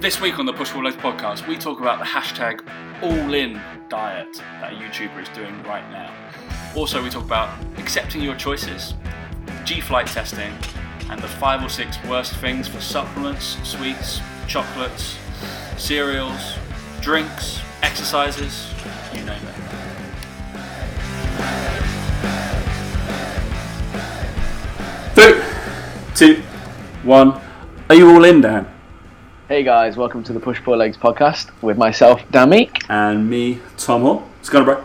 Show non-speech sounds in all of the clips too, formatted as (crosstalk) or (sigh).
This week on the Push Pull Legs podcast, we talk about the hashtag all in diet that a YouTuber is doing right now. Also, we talk about accepting your choices, G flight testing, and the five or six worst things for supplements, sweets, chocolates, cereals, drinks, exercises, you name it. Three, two, one. Are you all in, Dan? Hey guys, welcome to the Push Pull Legs podcast with myself, Dan Meek. And me, Tom Hall. What's going on, bro?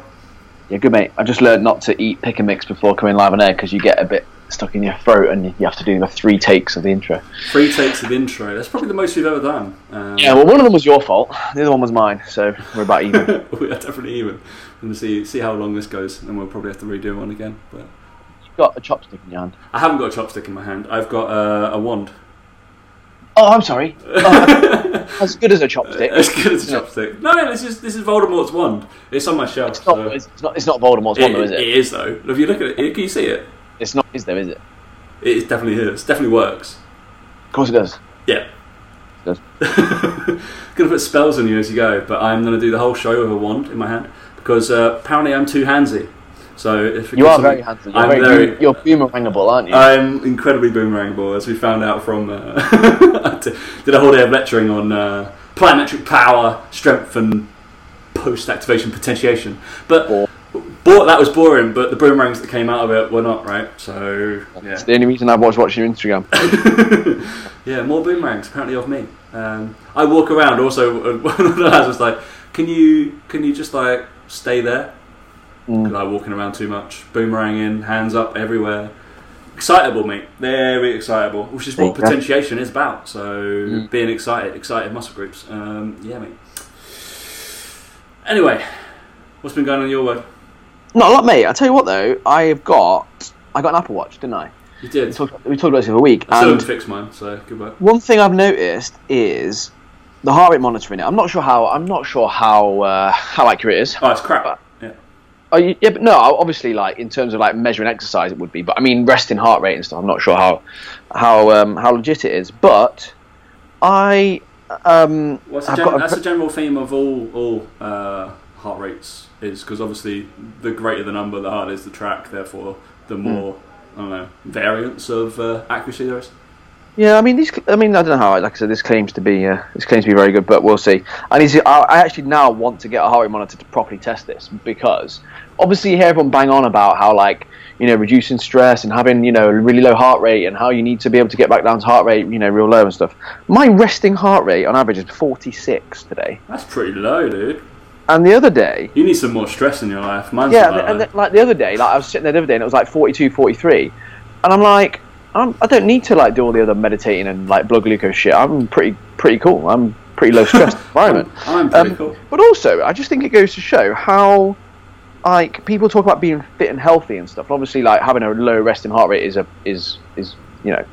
Yeah, good mate. I just learned not to eat pick and mix before coming live on air because you get a bit stuck in your throat and you have to do the three takes of the intro. Three takes of intro. That's probably the most we've ever done. Um, Yeah, well, one of them was your fault. The other one was mine, so we're about even. (laughs) we are definitely even. We're see see how long this goes, and we'll probably have to redo one again. But You've got a chopstick in your hand. I haven't got a chopstick in my hand. I've got uh, a wand. Oh, I'm sorry. Oh, (laughs) as good as a chopstick. As good as a chopstick. No, this is this is Voldemort's wand. It's on my shelf. It's not, so- it's, not. It's not Voldemort's wand, though, is it it? is though. If you look at it, can you see it? It's not. Is there? Is it? It is definitely is. It definitely works. Of course it does. Yeah. It does. (laughs) gonna put spells on you as you go, but I'm gonna do the whole show with a wand in my hand because uh, apparently I'm too handsy. So if you are very handsome. You're, I'm very, very. you're boomerangable, aren't you? I'm incredibly boomerangable, as we found out from. Uh, (laughs) I did- a whole day of lecturing on uh, plyometric power, strength, and post-activation potentiation. But bo- that was boring. But the boomerangs that came out of it were not right. So yeah, It's the only reason I've watched watching your Instagram. (laughs) yeah, more boomerangs apparently of me. Um, I walk around. Also, (laughs) one of the lads was like, "Can you can you just like stay there?" Mm. Because I'm walking around too much, boomeranging, hands up everywhere. Excitable, mate. Very excitable, which is what go. potentiation is about. So Mm. being excited, excited muscle groups. Um, yeah, mate. Anyway, what's been going on in your world? Not a lot, mate. I tell you what, though, I've got I got an Apple Watch, didn't I? You We did. talked, we talked about this the other week, I still haven't fixed mine, so goodbye. one thing I've noticed is the heart rate monitoring it. I'm not sure how I'm not sure how uh, how accurate it is. Oh, it's crap. Yeah. You, yeah, but no, obviously, like in terms of like measuring exercise, it would be. But I mean, resting heart rate and stuff. I'm not sure how how um, how legit it is. But I um, What's the I've gen- got a that's the general theme of all all uh, heart rates is because obviously the greater the number, the harder is the track. Therefore, Hmm. the more I don't know variance of uh, accuracy there is. Yeah, I mean, these. I mean, I don't know how. Like I said, this claims to be uh, this claims to be very good, but we'll see. I need to. I, I actually now want to get a heart rate monitor to properly test this because obviously you hear everyone bang on about how like you know reducing stress and having you know a really low heart rate and how you need to be able to get back down to heart rate you know real low and stuff. My resting heart rate on average is 46 today, That's pretty low, dude. and the other day. You need some more stress in your life. Mine's Yeah, and, and the- like the other day, like I was sitting there the other day and it was like 42, 43, and I'm like, I'm, I don't need to like do all the other meditating and like blood glucose shit. I'm pretty pretty cool. I'm pretty low stress environment. (laughs) I'm pretty Um, cool. But also, I just think it goes to show how like people talk about being fit and healthy and stuff. Obviously, like having a low resting heart rate is a is is you know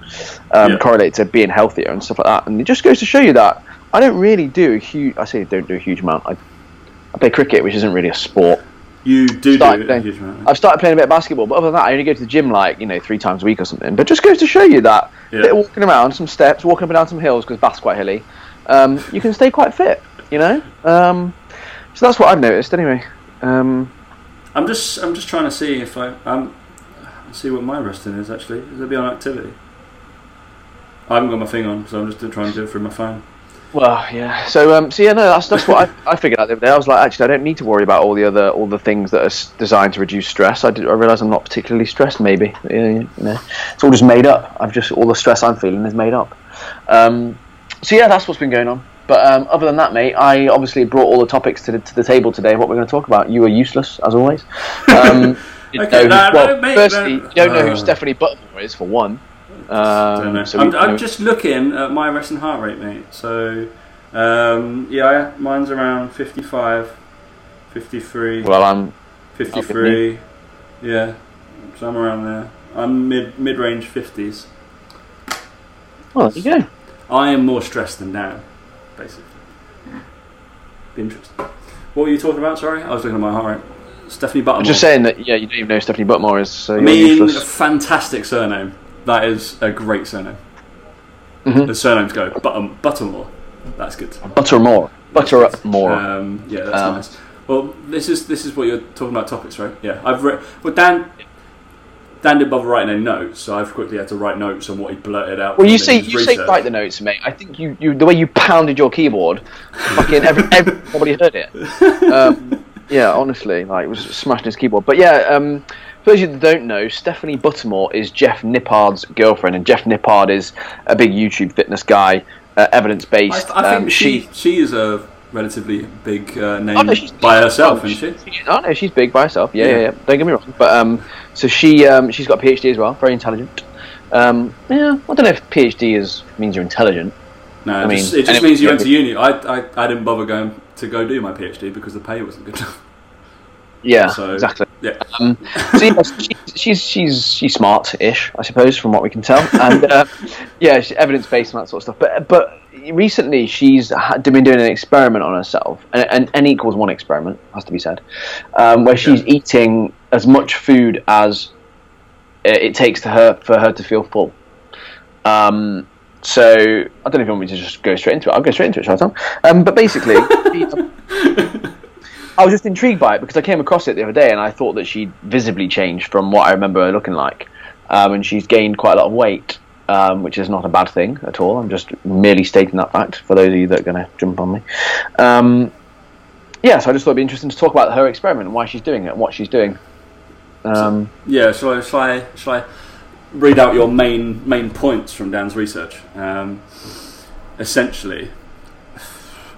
um, Yeah. correlated to being healthier and stuff like that. And it just goes to show you that I don't really do a huge. I say I don't do a huge amount. I I play cricket, which isn't really a sport. You do do playing-. I've started playing a bit of basketball, but other than that, I only go to the gym like you know three times a week or something. But just goes to show you that Yeah. bit of walking around, some steps, walking up and down some hills because Bath's quite hilly. Um, you can stay quite fit, you know. Um, so that's what I've noticed anyway. Um, I'm just I'm just trying to see if I um see what my resting is actually. Is It'll be on activity. I haven't got my thing on, so I'm just trying to do it through my phone. Well, yeah. So um, so yeah, no, that's that's what I, (laughs) I figured out the other day. I was like, actually, I don't need to worry about all the other all the things that are designed to reduce stress. I, did, I realised I'm not particularly stressed. Maybe Yeah, you know, it's all just made up. I've just all the stress I'm feeling is made up. Um, so yeah, that's what's been going on. But um, other than that, mate, I obviously brought all the topics to the, to the table today. What we're going to talk about. You are useless as always. Um, (laughs) you Okay, know no, who- well, no, mate, firstly, no. you don't know Uh. who Stephanie Buttermore is for one. Um, so I'm, I'm just looking at my resting heart rate, mate. So, um, yeah, mine's around 55, 53, well, I'm 53. Yeah, so I'm around there. I'm mid mid range 50s. well, there you go. I am more stressed than Dan, basically. Be interesting. What were you talking about? Sorry, I was looking at my heart rate. Stephanie Buttermore. I'm just saying that yeah, you don't even know who Stephanie Buttermore is, so I mean, a fantastic surname. That is a great surname. Mhm. The surnames go Butterm- Buttermore. That's good. Butter more. Butter up more. Um, yeah, that's Um, nice. Well, this is this is what you're talking about topics, right? Yeah, I've read. Well, Dan. Dan didn't bother writing any notes, so I've quickly had to write notes on what he blurted out. well, you say you say write the notes, mate. I think you, you the way you pounded your keyboard, fucking every, everybody (laughs) heard it. Um, yeah, honestly, like it was smashing his keyboard. But yeah, um, for those of you that don't know, Stephanie Buttermore is Jeff Nippard's girlfriend, and Jeff Nippard is a big YouTube fitness guy, uh, evidence based. I think she she is a relatively big uh, name Oh, no, by herself, isn't she? Oh no, she's big by herself. Yeah, Yeah. yeah, yeah. Don't get me wrong. But um, so she um, she's got a PhD as well. Very intelligent. Um, yeah, I don't know if PhD is means you're intelligent. No, I it mean, just, it just means you went to uni. I, I I didn't bother going to go do my PhD because the pay wasn't good enough. Yeah, So exactly. yeah, Um, so yeah, she's, she's she's she's smart-ish, I suppose, from what we can tell, and uh, (laughs) yeah, she's evidence-based and that sort of stuff. But but recently, she's been doing an experiment on herself, and, and n equals one experiment has to be said, um, where she's Yeah. eating as much food as it it takes to her for her to feel full. Um, so I don't know if you want me to just go straight into it. I'll go straight into it, shall I, Tom? Um, but basically. (laughs) I was just intrigued by it because I came across it the other day and I thought that she'd visibly changed from what I remember her looking like. Um, and she's gained quite a lot of weight, um, which is not a bad thing at all. I'm just merely stating that fact for those of you that are going to jump on me. Um, yeah, so I just thought it'd be interesting to talk about her experiment and why she's doing it and what she's doing. Um, yeah. Shall I shall I shall I read out your main main points from Dan's research? Um, essentially,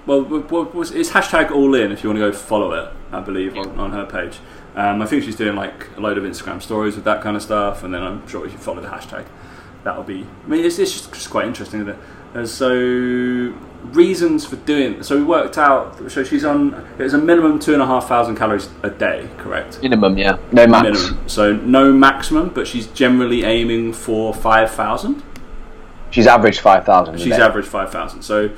well, it's hashtag all in if you want to go follow it. I believe on, on her page. Um, I think she's doing like a load of Instagram stories with that kind of stuff, and then I'm sure if you follow the hashtag, that'll be. I mean, it's, it's just, just quite interesting, isn't it? And so reasons for doing. So we worked out. So she's on. It's a minimum two and a half thousand calories a day, correct? minimum, yeah. No max. Minimum. So no maximum, but she's generally aiming for five thousand. She's averaged 5,000. She's day. averaged five thousand. So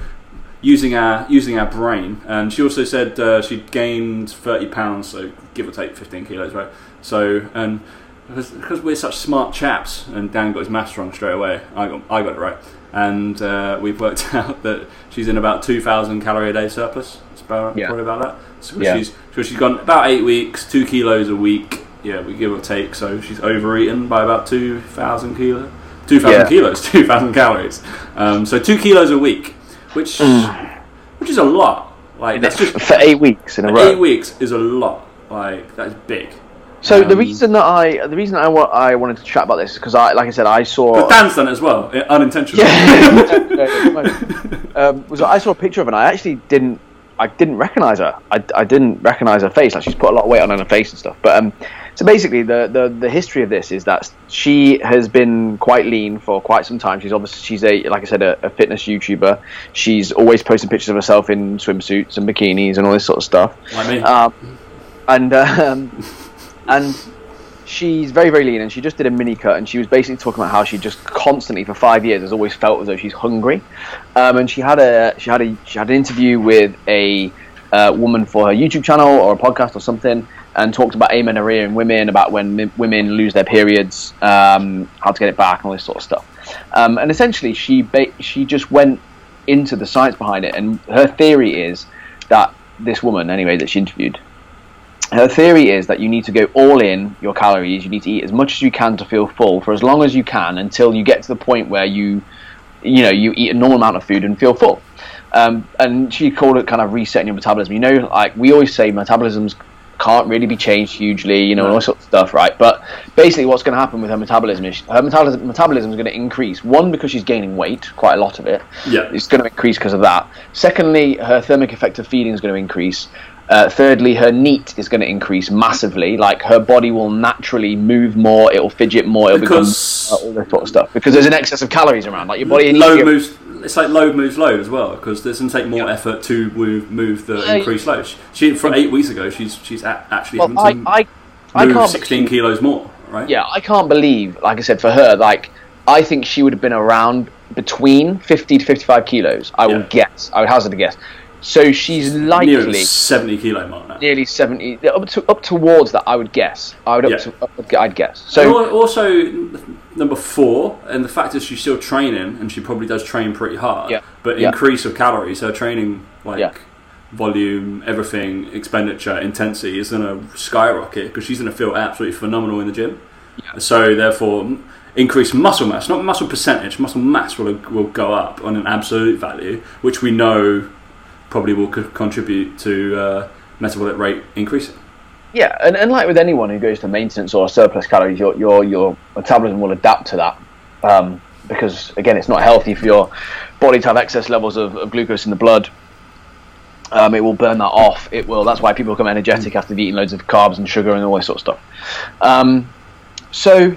using our using our brain, and she also said uh, she gained thirty pounds, so give or take fifteen kilos, right? So and because, because we're such smart chaps, and Dan got his maths wrong straight away, I got I got it right, and uh, we've worked (laughs) out that she's in about two thousand calorie a day surplus. It's about Yeah. probably about that. So Yeah. she's so she's gone about eight weeks, two kilos a week. Yeah, we give or take. So she's overeaten by about two thousand kilo, two thousand Yeah. kilos, (laughs) two thousand calories. Um, so two kilos a week, which which is a lot. Like that's just for eight weeks in a row. eight weeks is a lot. Like that's big. So the Um, reason that I the reason I, wa- I wanted to chat about this is because I like I said I saw But Dan's done it as well, i- unintentionally. (laughs) Yeah. um, was I saw a picture of her and I actually didn't I didn't recognize her. I, I didn't recognize her face. Like she's put a lot of weight on her face and stuff. But um, so basically, the, the the history of this is that she has been quite lean for quite some time. She's obviously she's a like I said a, a fitness YouTuber. She's always posting pictures of herself in swimsuits and bikinis and all this sort of stuff. Like me. Um, and um, and she's very very lean and she just did a mini cut and she was basically talking about how she just constantly for five years has always felt as though she's hungry um, and she had a she had a she had an interview with a uh, woman for her YouTube channel or a podcast or something and talked about amenorrhea in women about when women lose their periods um, how to get it back and all this sort of stuff um, and essentially she ba- she just went into the science behind it and her theory is that this woman anyway that she interviewed her theory is that you need to go all in your calories. You need to eat as much as you can to feel full for as long as you can until you get to the point where you, you know, you eat a normal amount of food and feel full. Um, and she called it kind of resetting your metabolism. You know, like we always say, metabolisms can't really be changed hugely. You know, all sorts of stuff, right? But basically, what's going to happen with her metabolism is her metabolism metabolism is going to increase. One because she's gaining weight, quite a lot of it. Yeah. it's going to increase because of that. Secondly, her thermic effect of feeding is going to increase. Uh, thirdly, her NEAT is going to increase massively. Like her body will naturally move more, it'll fidget more, it'll Because- become uh, all this sort of stuff because there's an excess of calories around. Like your body load moves. It's like load moves load as well because it doesn't take more effort to move, move the Yeah, increased load. She from eight weeks ago, she's she's a- actually Well, I, having to I, I move can't. sixteen kilos more, right? Yeah, I can't believe. Like I said, for her, like I think she would have been around between 50 to 55 kilos. I Yeah. will guess. I would hazard a guess. So she's likely seventy kilo mark now. nearly 70 up to up towards that. I would guess. I would up Yeah. to up, I'd guess. So So also, number four, and the fact is she's still training, and she probably does train pretty hard. Yeah. But Yeah. increase of calories, her training like Yeah. volume, everything, expenditure, intensity is going to skyrocket because she's going to feel absolutely phenomenal in the gym. Yeah. So therefore, increased muscle mass, not muscle percentage, muscle mass will will go up on an absolute value, which we know probably will co- contribute to uh, metabolic rate increasing. Yeah, and, and like with anyone who goes to maintenance or surplus calories, your your your metabolism will adapt to that um, because again, it's not healthy for your body to have excess levels of, of glucose in the blood. Um, it will burn that off. It will. That's why people become energetic after eaten loads of carbs and sugar and all this sort of stuff. Um, so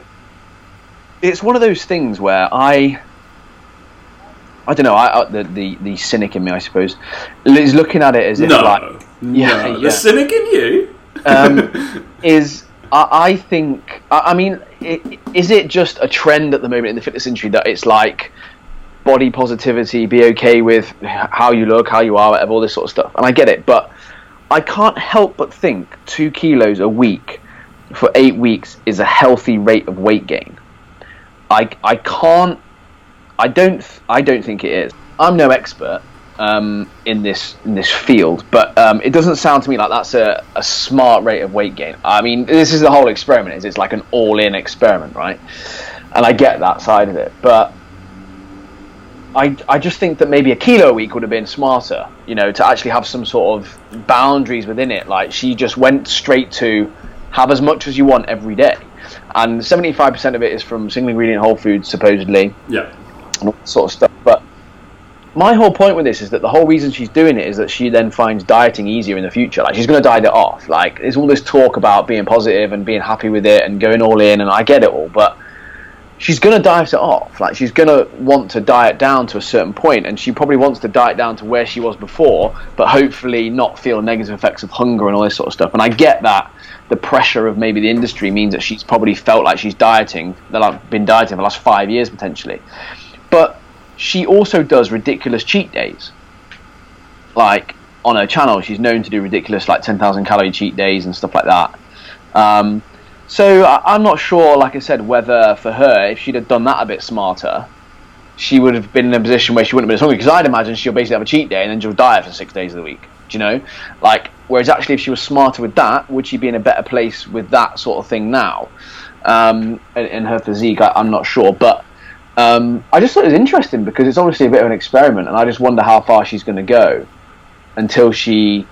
it's one of those things where I. I don't know. I, I, the, the the cynic in me, I suppose, is looking at it as if No, like Yeah, no. yeah. the cynic in you. um, (laughs) is I, I think I, I mean i is it just a trend at the moment in the fitness industry that it's like body positivity be okay with how you look how you are whatever all this sort of stuff and I get it but I can't help but think two kilos a week for eight weeks is a healthy rate of weight gain I, I can't I don't I don't think it is I'm no expert um, in this in this field, but um, it doesn't sound to me like that's a, a smart rate of weight gain. I mean, this is the whole experiment. Is it's like an all-in experiment, right? And I get that side of it, but I I just think that maybe a kilo a week would have been smarter, you know, to actually have some sort of boundaries within it. Like she just went straight to have as much as you want every day, and seventy-five percent of it is from single ingredient whole foods, supposedly Yeah. And all that sort of stuff. But my whole point with this is that the whole reason she's doing it is that she then finds dieting easier in the future. Like she's going to diet it off. Like there's all this talk about being positive and being happy with it and going all in, and I get it all, but she's going to diet it off. Like she's going to want to diet down to a certain point, and she probably wants to diet down to where she was before, but hopefully not feel negative effects of hunger and all this sort of stuff. And I get that the pressure of maybe the industry means that she's probably felt like she's dieting, that I've been dieting for the last five years potentially. But she also does ridiculous cheat days. Like on her channel, she's known to do ridiculous like ten thousand calorie cheat days and stuff like that. Um, so I, I'm not sure, like I said, whether for her, if she'd have done that a bit smarter, she would have been in a position where she wouldn't have been as hungry. Because I'd imagine she'll basically have a cheat day and then she'll diet for six days of the week. Do you know? Like, whereas actually, if she was smarter with that, would she be in a better place with that sort of thing now? Um, her physique, I, I'm not sure, but um, I just thought it was interesting because it's obviously a bit of an experiment, and I just wonder how far she's going to go until she.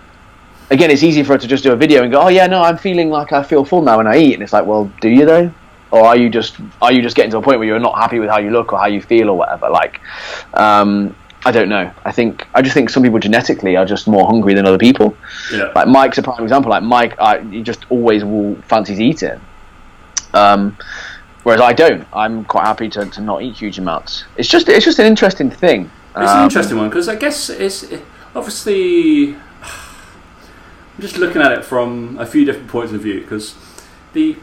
Again, it's easy for her to just do a video and go, "Oh yeah, no, I'm feeling like I feel full now when I eat," and it's like, "Well, do you though?" Or are you just are you just getting to a point where you're not happy with how you look or how you feel or whatever? Like, um, I don't know. I think I just think some people genetically are just more hungry than other people. Yeah. Like Mike's a prime example. Like Mike, I, he just always will fancies eating. Um, whereas I don't. I'm quite happy to, to not eat huge amounts. It's just it's just an interesting thing. It's an Um, interesting one because I guess it's it, obviously. (sighs) I'm just looking at it from a few different points of view because the,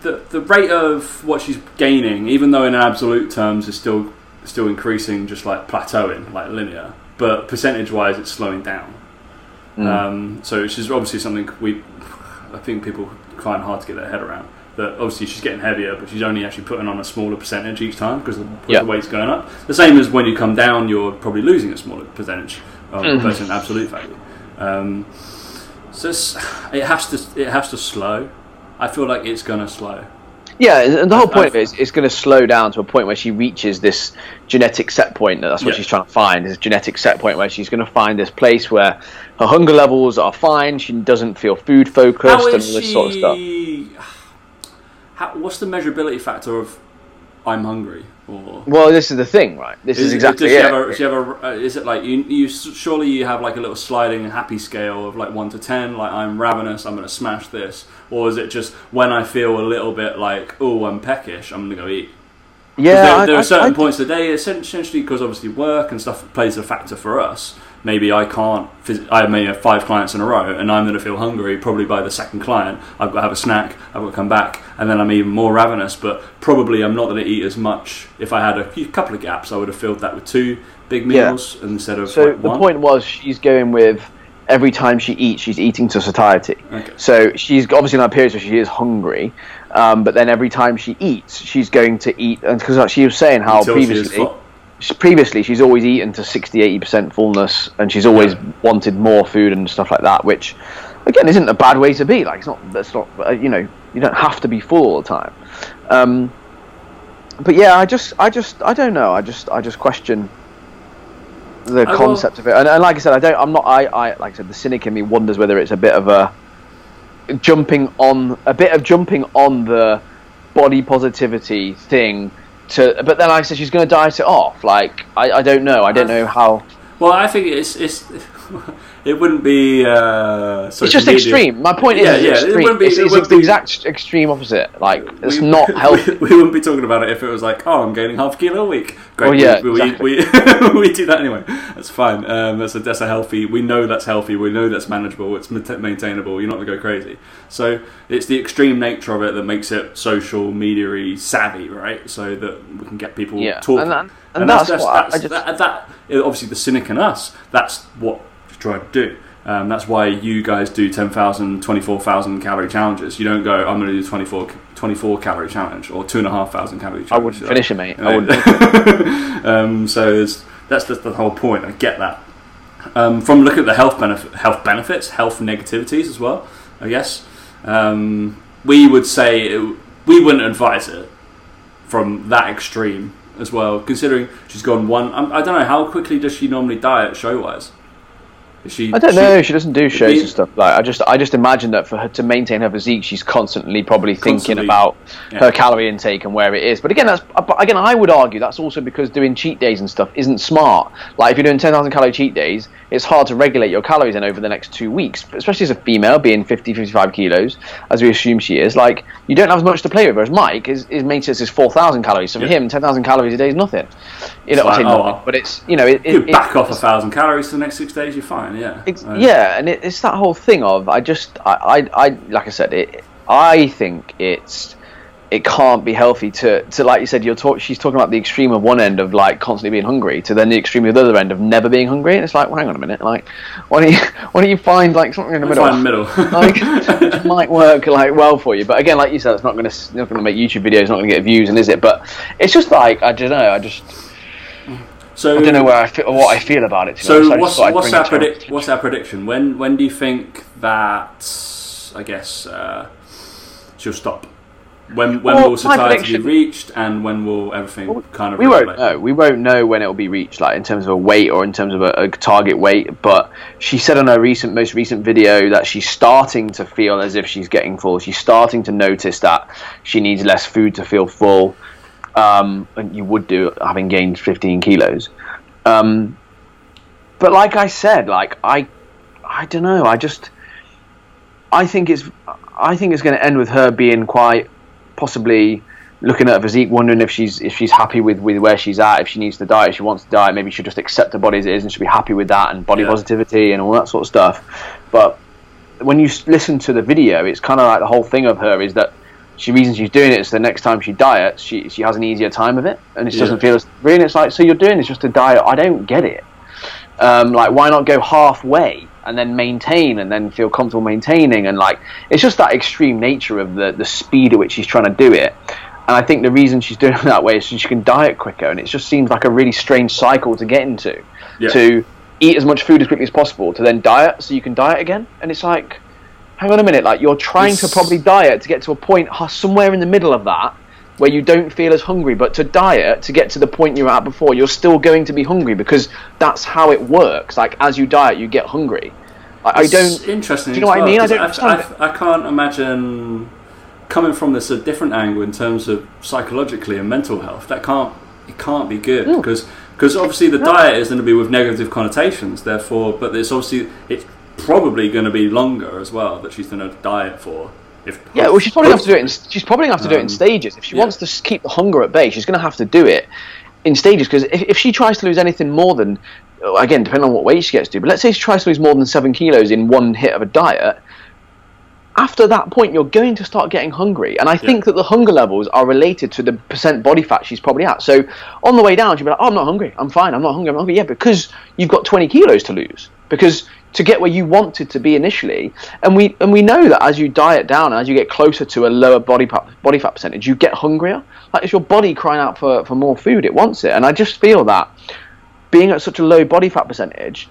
the the rate of what she's gaining, even though in absolute terms is still still increasing, just like plateauing, like linear, but percentage wise it's slowing down. Mm. Um, so which is obviously something we, I think people find hard to get their head around. That obviously she's getting heavier, but she's only actually putting on a smaller percentage each time because the, Yeah. the weight's going up. The same as when you come down, you're probably losing a smaller percentage of Mhm. versus absolute value. Um, so it's, it has to it has to slow. I feel like it's gonna slow. Yeah, and the whole point of it is it's going to slow down to a point where she reaches this genetic set point. That's what Yeah. she's trying to find. This genetic set point where she's going to find this place where her hunger levels are fine. She doesn't feel food focused and all this she? sort of stuff. How, what's the measurability factor of I'm hungry? Or Well, this is the thing, right? This is, it- exactly it. have a- have a- uh, is it like you, you? Surely you have like a little sliding happy scale of like one to ten. Like I'm ravenous, I'm going to smash this. Or is it just when I feel a little bit like oh I'm peckish, I'm going to go eat? yeah, there, I- there I- are certain I- points of the day, essentially because obviously work and stuff plays a factor for us. Maybe I can't. I may have five clients in a row, and I'm going to feel hungry probably by the second client. I've got to have a snack. I've got to come back, and then I'm even more ravenous. But probably I'm not going to eat as much. If I had a few, couple of gaps, I would have filled that with two big Yeah. meals instead of So like the one. point was she's going with every time she eats, she's eating to satiety. Okay. So she's obviously on periods where she is hungry, um, but then every time she eats, she's going to eat. And because she was saying how Until previously, previously she's always eaten to 60, 80 percent fullness, and she's always Yeah. wanted more food and stuff like that. Which, again, isn't a bad way to be. Like it's not. That's not. Uh, you know, you don't have to be full all the time. Um, but yeah, I just, I just, I don't know. I just, I just question the I will- concept of it. And, and like I said, I don't. I'm not. I, I, like I said, the cynic in me wonders whether it's a bit of a jumping on, a bit of jumping on the body positivity thing. To, but then like I said she's going to diet it off. Like I, I don't know. I don't know how. Well, I think it's it's (laughs) it wouldn't be. Uh, It's just extreme. My point Yeah, is, yeah, it it's extreme. wouldn't be- it's, it it's wouldn't the be- exact extreme opposite. Like it's (laughs) We- not healthy. We, (laughs) we wouldn't be talking about it if it was like, oh, I'm gaining half a kilo a week. Great. Oh, yeah, we, we, exactly. we, (laughs) we do that anyway. That's fine. Um, that's a that's a healthy. We know that's healthy. We know that's manageable. It's maintainable. You're not going to go crazy. So it's the extreme nature of it that makes it social media savvy, right? So that we can get people Yeah, talking. and that- and that's what I- I just- that, that, obviously the cynic in us. That's what try to do. Um, that's why you guys do 10,000, 24,000 calorie challenges. You don't go, I'm going to do 24, 24 calorie challenge or 2,500 calorie challenge. I wouldn't finish it, mate. I wouldn't. (laughs) um, so that's just the whole point. I get that. Um, from looking at the health benefit, health benefits, health negativities as well. I guess um, we would say it, we wouldn't advise it from that extreme as well. Considering she's gone one, I don't know how quickly does she normally diet show wise. She? I don't she- know. She doesn't do shows and stuff. Like I just, I just imagine that for her to maintain her physique, she's constantly probably thinking Constantly, about yeah. her calorie intake and where it is. But again, that's uh, but again, I would argue that's also because doing cheat days and stuff isn't smart. Like if you're doing ten thousand calorie cheat days, it's hard to regulate your calories in over the next two weeks, especially as a female being 50, 55 kilos, as we assume she is. Like you don't have as much to play with. Whereas Mike is, is maintenance is four thousand calories. So for Yeah. him, ten thousand calories a day is nothing. You know, It's I say like, oh, nothing, but it's you know, it, You it- back off a thousand calories for the next six days, you're fine. Yeah. Ex- Uh, yeah, and it, it's that whole thing of I just I, I, I like I said it. I think it's it can't be healthy to, to like you said you're talk, she's talking about the extreme of one end of like constantly being hungry to then the extreme of the other end of never being hungry and it's like well, hang on a minute like why don't you (laughs) why don't you find like something in the middle Find the middle. (laughs) like (laughs) which might work like well for you but again like you said it's not going to not going to make YouTube videos not going to get views and is it but it's just like I don't know I just so I don't know where I feel what I feel about it So honest. What's what's our predict what's our prediction? When when do you think that I guess uh, she'll stop? When when Well, will satiety be reached, and when will everything Well, kind of we won't know. We won't know when it will be reached, like in terms of a weight or in terms of a, a target weight. But she said on her recent, most recent video that she's starting to feel as if she's getting full. She's starting to notice that she needs less food to feel full. Um, and you would do having gained 15 kilos. Um, but like I said, like I, I don't know. I just, I think it's, I think it's going to end with her being quite possibly looking at her physique, wondering if she's if she's happy with, with where she's at, if she needs to diet, if she wants to diet, maybe she'll just accept her body as it is and she'll be happy with that and body Yeah. positivity and all that sort of stuff. But when you listen to the video, it's kind of like the whole thing of her is that she reason she's doing it is the next time she diets, she she has an easier time of it, and it Yeah. doesn't feel as really. It's like so you're doing this just to diet. I don't get it. Um, like why not go halfway and then maintain and then feel comfortable maintaining and like it's just that extreme nature of the the speed at which she's trying to do it. And I think the reason she's (laughs) doing it that way is so she can diet quicker, and it just seems like a really strange cycle to get into. Yeah. To eat as much food as quickly as possible, to then diet so you can diet again, and it's like, hang on a minute, like you're trying to probably diet to get to a point somewhere in the middle of that where you don't feel as hungry, but to diet to get to the point you were at before, you're still going to be hungry because that's how it works. Like as you diet, you get hungry. I, I don't. interesting. do you know what I mean? I well, don't understand I, I, can't imagine coming from this a different angle in terms of psychologically and mental health. That can't it can't be good No. because because obviously the diet is going to be with negative connotations. Therefore, but it's obviously it's probably going to be longer as well that she's going to diet for. If Yeah, well, she's probably going to have to do it. In, she's probably going to um, have to do it in stages. If she yeah. wants to keep the hunger at bay, she's going to have to do it in stages. Because if, if she tries to lose anything more than, again, depending on what weight she gets to, but let's say she tries to lose more than seven kilos in one hit of a diet, after that point, you're going to start getting hungry. And I think that the hunger levels are related to the percent body fat she's probably at. So on the way down, she'll be like, oh, I'm not hungry. I'm fine. I'm not hungry. I'm not hungry. Yeah, because you've got 20 kilos to lose. Because to get where you wanted to be initially, and we and we know that as you diet down, as you get closer to a lower body fat, body fat percentage, you get hungrier. Like it's your body crying out for, for more food. It wants it. And I just feel that being at such a low body fat percentage,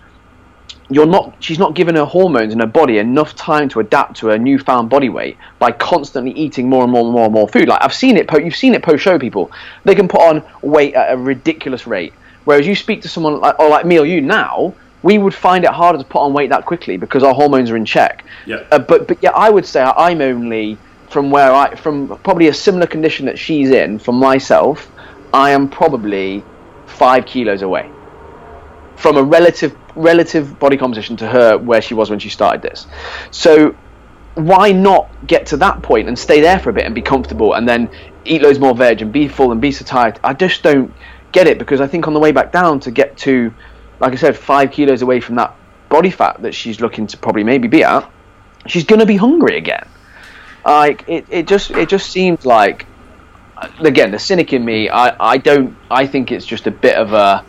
you're not she's not given her hormones in her body enough time to adapt to her newfound body weight by constantly eating more and more and more and more food like i've seen it you've seen it post show people they can put on weight at a ridiculous rate whereas you speak to someone like or like me or you now we would find it harder to put on weight that quickly because our hormones are in check Yeah. uh, but but yeah i would say i'm only from where i from probably a similar condition that she's in for myself i am probably five kilos away from a relative relative body composition to her where she was when she started this. So why not get to that point and stay there for a bit and be comfortable and then eat loads more veg and be full and be satiated? I just don't get it because I think on the way back down to get to, like I said, five kilos away from that body fat that she's looking to probably maybe be at, she's gonna be hungry again. Like it, it just it just seems like again the cynic in me. I, I don't I think it's just a bit of a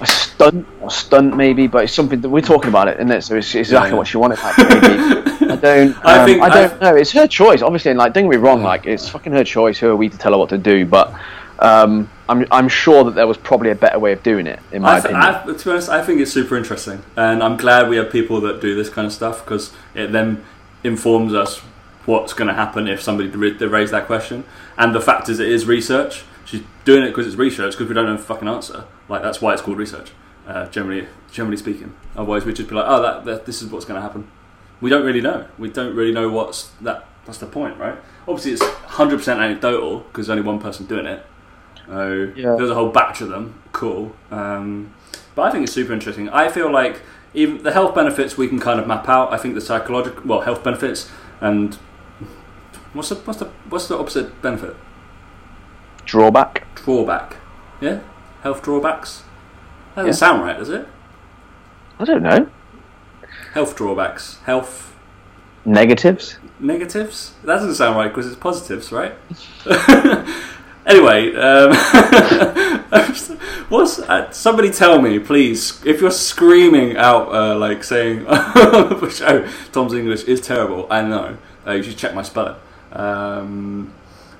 a stunt or stunt maybe, but it's something that we're talking about it, isn't it? So it's, it's exactly yeah. what she wanted. Like, maybe. (laughs) I don't. I um, think- I don't I've- know. It's her choice, obviously. And like, don't get me wrong. Like, it's fucking her choice. Who are we to tell her what to do? But um, I'm I'm sure that there was probably a better way of doing it, in my I th- opinion. I, to be honest, I think it's super interesting, and I'm glad we have people that do this kind of stuff because it then informs us what's going to happen if somebody ra- they raise that question. And the fact is, it is research. She's doing it because it's research because we don't know the fucking answer. Like that's why it's called research. Uh, generally, generally speaking. Otherwise, we'd just be like, oh, that, that this is what's going to happen. We don't really know. We don't really know what's that. That's the point, right? Obviously, it's 100% anecdotal because there's only one person doing it. So Yeah. there's a whole batch of them. Cool. Um, but I think it's super interesting. I feel like even the health benefits we can kind of map out. I think the psychological, well, health benefits and what's the what's the what's the opposite benefit? Drawback. Drawback. Yeah, health drawbacks. That doesn't Yeah. sound right, does it? I don't know. Health drawbacks. Health Negatives. negatives. That doesn't sound right because it's positives, right? (laughs) (laughs) anyway, um, (laughs) what's uh, somebody tell me, please, if you're screaming out uh, like saying (laughs) show Tom's English is terrible. I know. Uh, you should check my spelling. Um,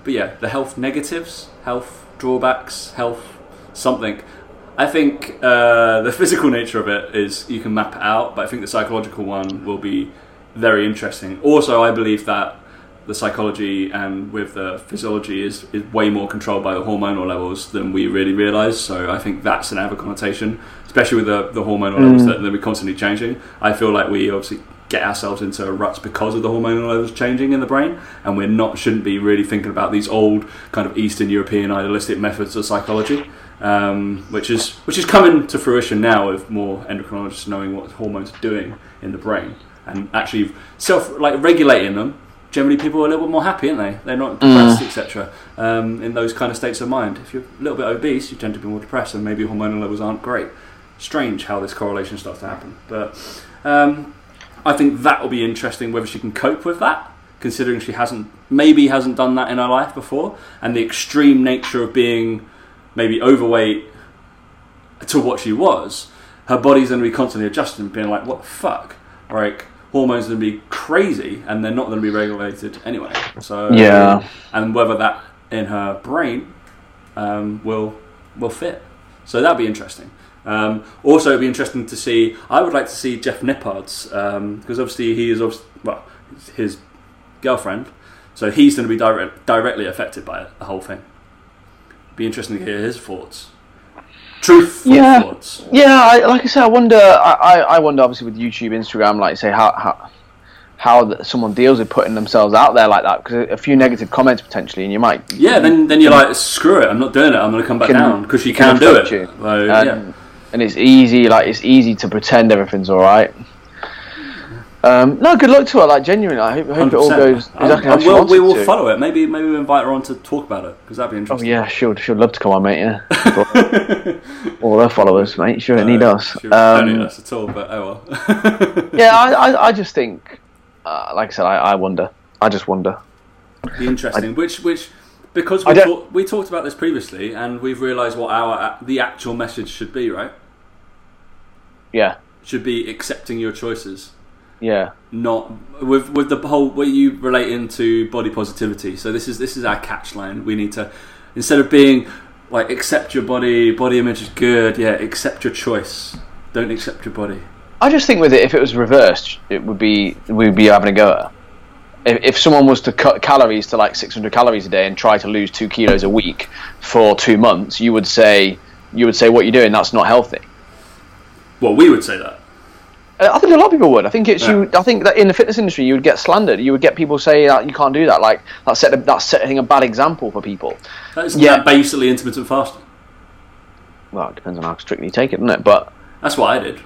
but yeah, the health negatives, health drawbacks, health something. I think uh, the physical nature of it is you can map it out, but I think the psychological one will be very interesting. Also, I believe that the psychology and with the physiology is, is way more controlled by the hormonal levels than we really realise. So I think that's an other connotation, especially with the, the hormonal levels that, that we're constantly changing. I feel like we obviously get ourselves into ruts because of the hormonal levels changing in the brain, and we're not shouldn't be really thinking about these old kind of Eastern European idealistic methods of psychology. Um, which is which is coming to fruition now with more endocrinologists knowing what hormones are doing in the brain and actually self like regulating them generally people are a little bit more happy, aren't they? They're not depressed, etc. Um, in those kind of states of mind. If you're a little bit obese, you tend to be more depressed, and maybe hormonal levels aren't great. Strange how this correlation starts to happen, but um, I think that will be interesting whether she can cope with that, considering she hasn't maybe hasn't done that in her life before, and the extreme nature of being maybe overweight to what she was. Her body's going to be constantly adjusting, being like, "What the fuck?" Like hormones are going to be crazy, and they're not going to be regulated anyway. So Yeah. and whether that in her brain um, will will fit. So that'd be interesting. Um, also, it'd be interesting to see. I would like to see Jeff Nippard's because obviously he is obviously, well his girlfriend, so he's going to be direct, directly affected by it, the whole thing. Be interesting to hear his thoughts. Truthful Yeah. thoughts. Yeah, I, like I said, I wonder. I, I, I wonder, obviously, with YouTube, Instagram, like say how how how that someone deals with putting themselves out there like that because a few negative comments potentially, and you might Yeah, then then you're like, screw it, I'm not doing it. I'm going to come back Can- down because you can can do it. you. And, yeah. and it's easy. Like it's easy to pretend everything's all right. Um, no, good luck to her. Like genuinely, I hope, I hope it all goes And- exactly how she we'll, wants we will to. follow it. Maybe maybe we invite her on to talk about it because that'd be interesting. Oh interesting. yeah, she'll she'll love to come on, mate. Yeah, (laughs) all her followers, mate. She don't need us. She don't Um, need us at all, but oh well. (laughs) yeah, I, I, I just think uh, like I said, I, I wonder. I just wonder. Be interesting. which which because we, talk, we talked about this previously, and we've realised what our the actual message should be. Right? Yeah, Should be accepting your choices. Yeah, not with with the whole where you relate into body positivity. So this is this is our catch line. We need to instead of being like accept your body, body image is good. Yeah, accept your choice. Don't accept your body. I just think with it, if it was reversed, it would be we'd be having a go at. If, if someone was to cut calories to like 600 calories a day and try to lose two kilos a week for two months, you would say you would say what you're doing that's not healthy. Well, we would say that. Uh, I think a lot of people would. I think it's Yeah. you. I think that in the fitness industry, you would get slandered. You would get people say that you can't do that. Like that's set, that's setting a bad example for people. That's Yeah. that basically intermittent fasting. Well, it depends on how strictly you take it, doesn't it? But That's what I did.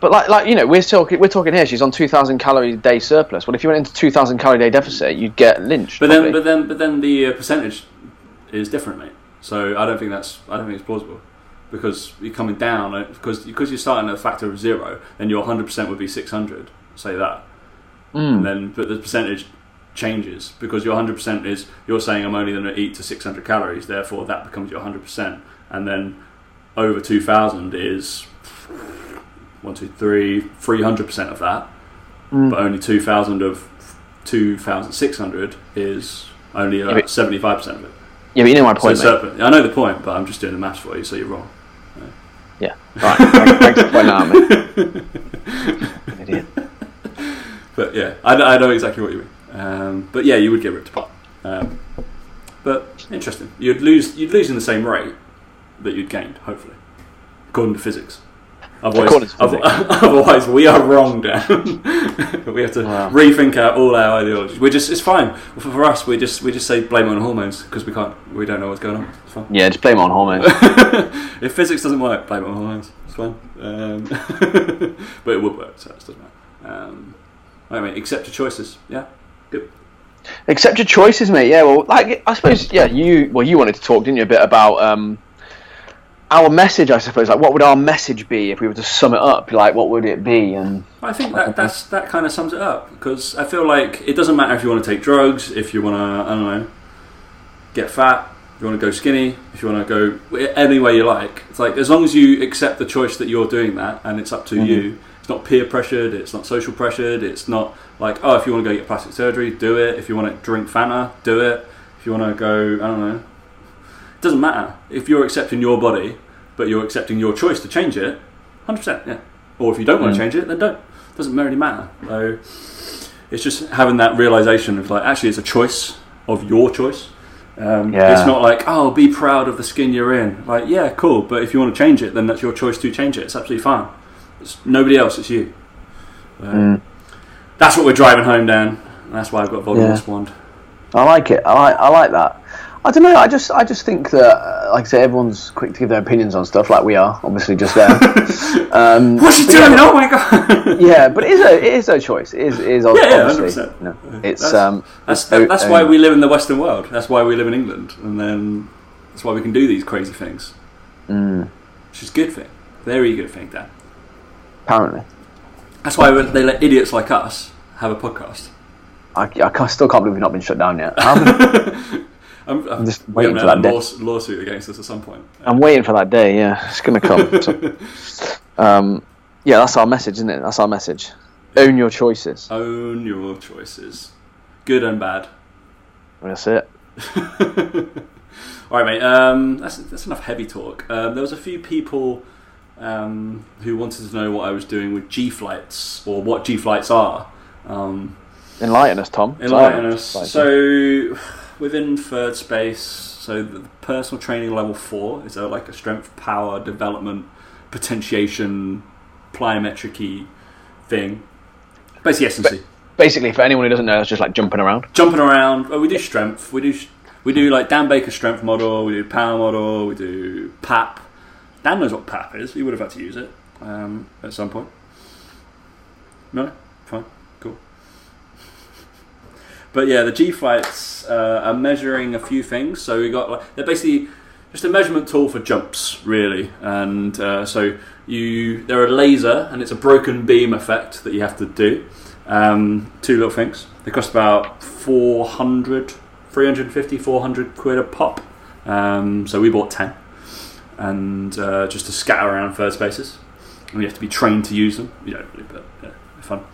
but like like you know, we're talking we're talking here. She's on 2,000 calories a day surplus. Well, if you went into 2,000 calorie day deficit, you'd get lynched. But then, but then, but then the uh, percentage is different, mate. So I don't think that's I don't think it's plausible because you're coming down uh, because because you're starting at a factor of zero, then your 100 percent would be 600. Say that, Mm. and then but the percentage changes because your 100 percent is you're saying I'm only going to eat to 600 calories, therefore that becomes your 100 percent, and then over 2,000 is one, two, three, 300 percent of that, Mm. but only 2,000 of 2,600 is only Yeah, uh, 75% of it. Yeah, but you know my point, mate. surplus. I know the point, but I'm just doing the maths for you, so you're wrong. Yeah. Right. Thanks for pointing out. (laughs) Idiot. But yeah, I, I know exactly what you mean. Um, but yeah, you would get ripped apart. Um, but interesting. You'd lose. You'd lose in the same rate that you'd gained, hopefully, according to physics. Otherwise, According to physics. (laughs) otherwise we are wrong, Dan. (laughs) we have to Wow. rethink out all our ideologies. We just it's fine for, for us. We just we just say blame on hormones because we can't. We don't know what's going on. It's fine. Yeah, just blame on hormones. (laughs) if physics doesn't work, blame on hormones. It's fine. Um, but it would work, so it doesn't matter. Um, I mean, accept your choices. Yeah, good. Accept your choices, mate. Yeah, well, like I suppose, yeah, you well, you wanted to talk, didn't you, a bit about um, our message? I suppose, like, what would our message be if we were to sum it up? Like, what would it be? And I think that that's that kind of sums it up because I feel like it doesn't matter if you want to take drugs, if you want to, I don't know, get fat, if you want to go skinny, if you want to go any way you like. It's like as long as you accept the choice that you're doing that and it's up to Mhm. you. It's not peer pressured. It's not social pressured. It's not like oh, if you want to go get plastic surgery, do it. If you want to drink Fanta, do it. If you want to go, I don't know. Doesn't matter if you're accepting your body, but you're accepting your choice to change it. Hundred percent, yeah. Or if you don't want Mm. to change it, then don't. doesn't really matter. So it's just having that realization of like actually it's a choice of your choice. Um, Yeah. It's not like oh be proud of the skin you're in. Like yeah, cool, but if you want to change it, then that's your choice to change it. It's absolutely fine. It's nobody else. It's you. So Mm. That's what we're driving home, Dan. That's why I've got volume Yeah. wand. I like it. I like. I like that. I don't know. I just. I just think that, uh, like I say, everyone's quick to give their opinions on stuff, like we are, obviously, just there. (laughs) um, What's she but yeah, doing? Oh my god! (laughs) Yeah, but it is a. It is a choice. It is. It is Yeah, yeah, obviously. 100%. you know, it's. That's- um. That's that, that's own- why we live in the Western world. That's why we live in England, and then that's why we can do these crazy things. Mm, Which is a good thing, very good thing, Dan. apparently, That's why they let idiots like us have a podcast. I, I still can't believe we've not been shut down yet. (laughs) I'm, I'm, just waiting for that day. lawsuit against us at some point. I'm waiting for that day. Yeah, it's gonna come. (laughs) So, um, yeah, that's our message, isn't it? That's our message. Own your choices. Own your choices, good and bad. That's it. (laughs) All right, mate. Um, that's that's enough heavy talk. Um, there was a few people um, who wanted to know what I was doing with G flights or what G flights are. Um, Enlighten us, Tom. enlighten us. So, within third space, so the personal training level four is a, like a strength, power, development, potentiation, plyometric thing. Basically, C. basically, for anyone who doesn't know, it's just like jumping around. jumping around. Well, we do strength. We do we do like Dan Baker strength model. We do power model. We do PAP. Dan knows what PAP is. He would have had to use it um, at some point. No, fine, cool. But yeah, the G flights uh, are measuring a few things. So we got like they're basically just a measurement tool for jumps, really. And uh, so you they're a laser, and it's a broken beam effect that you have to do. Um, two little things. They cost about 400, 350, 400 quid a pop. Um, so we bought 10. And uh, just to scatter around third spaces. And you have to be trained to use them. You don't really, but yeah, fun.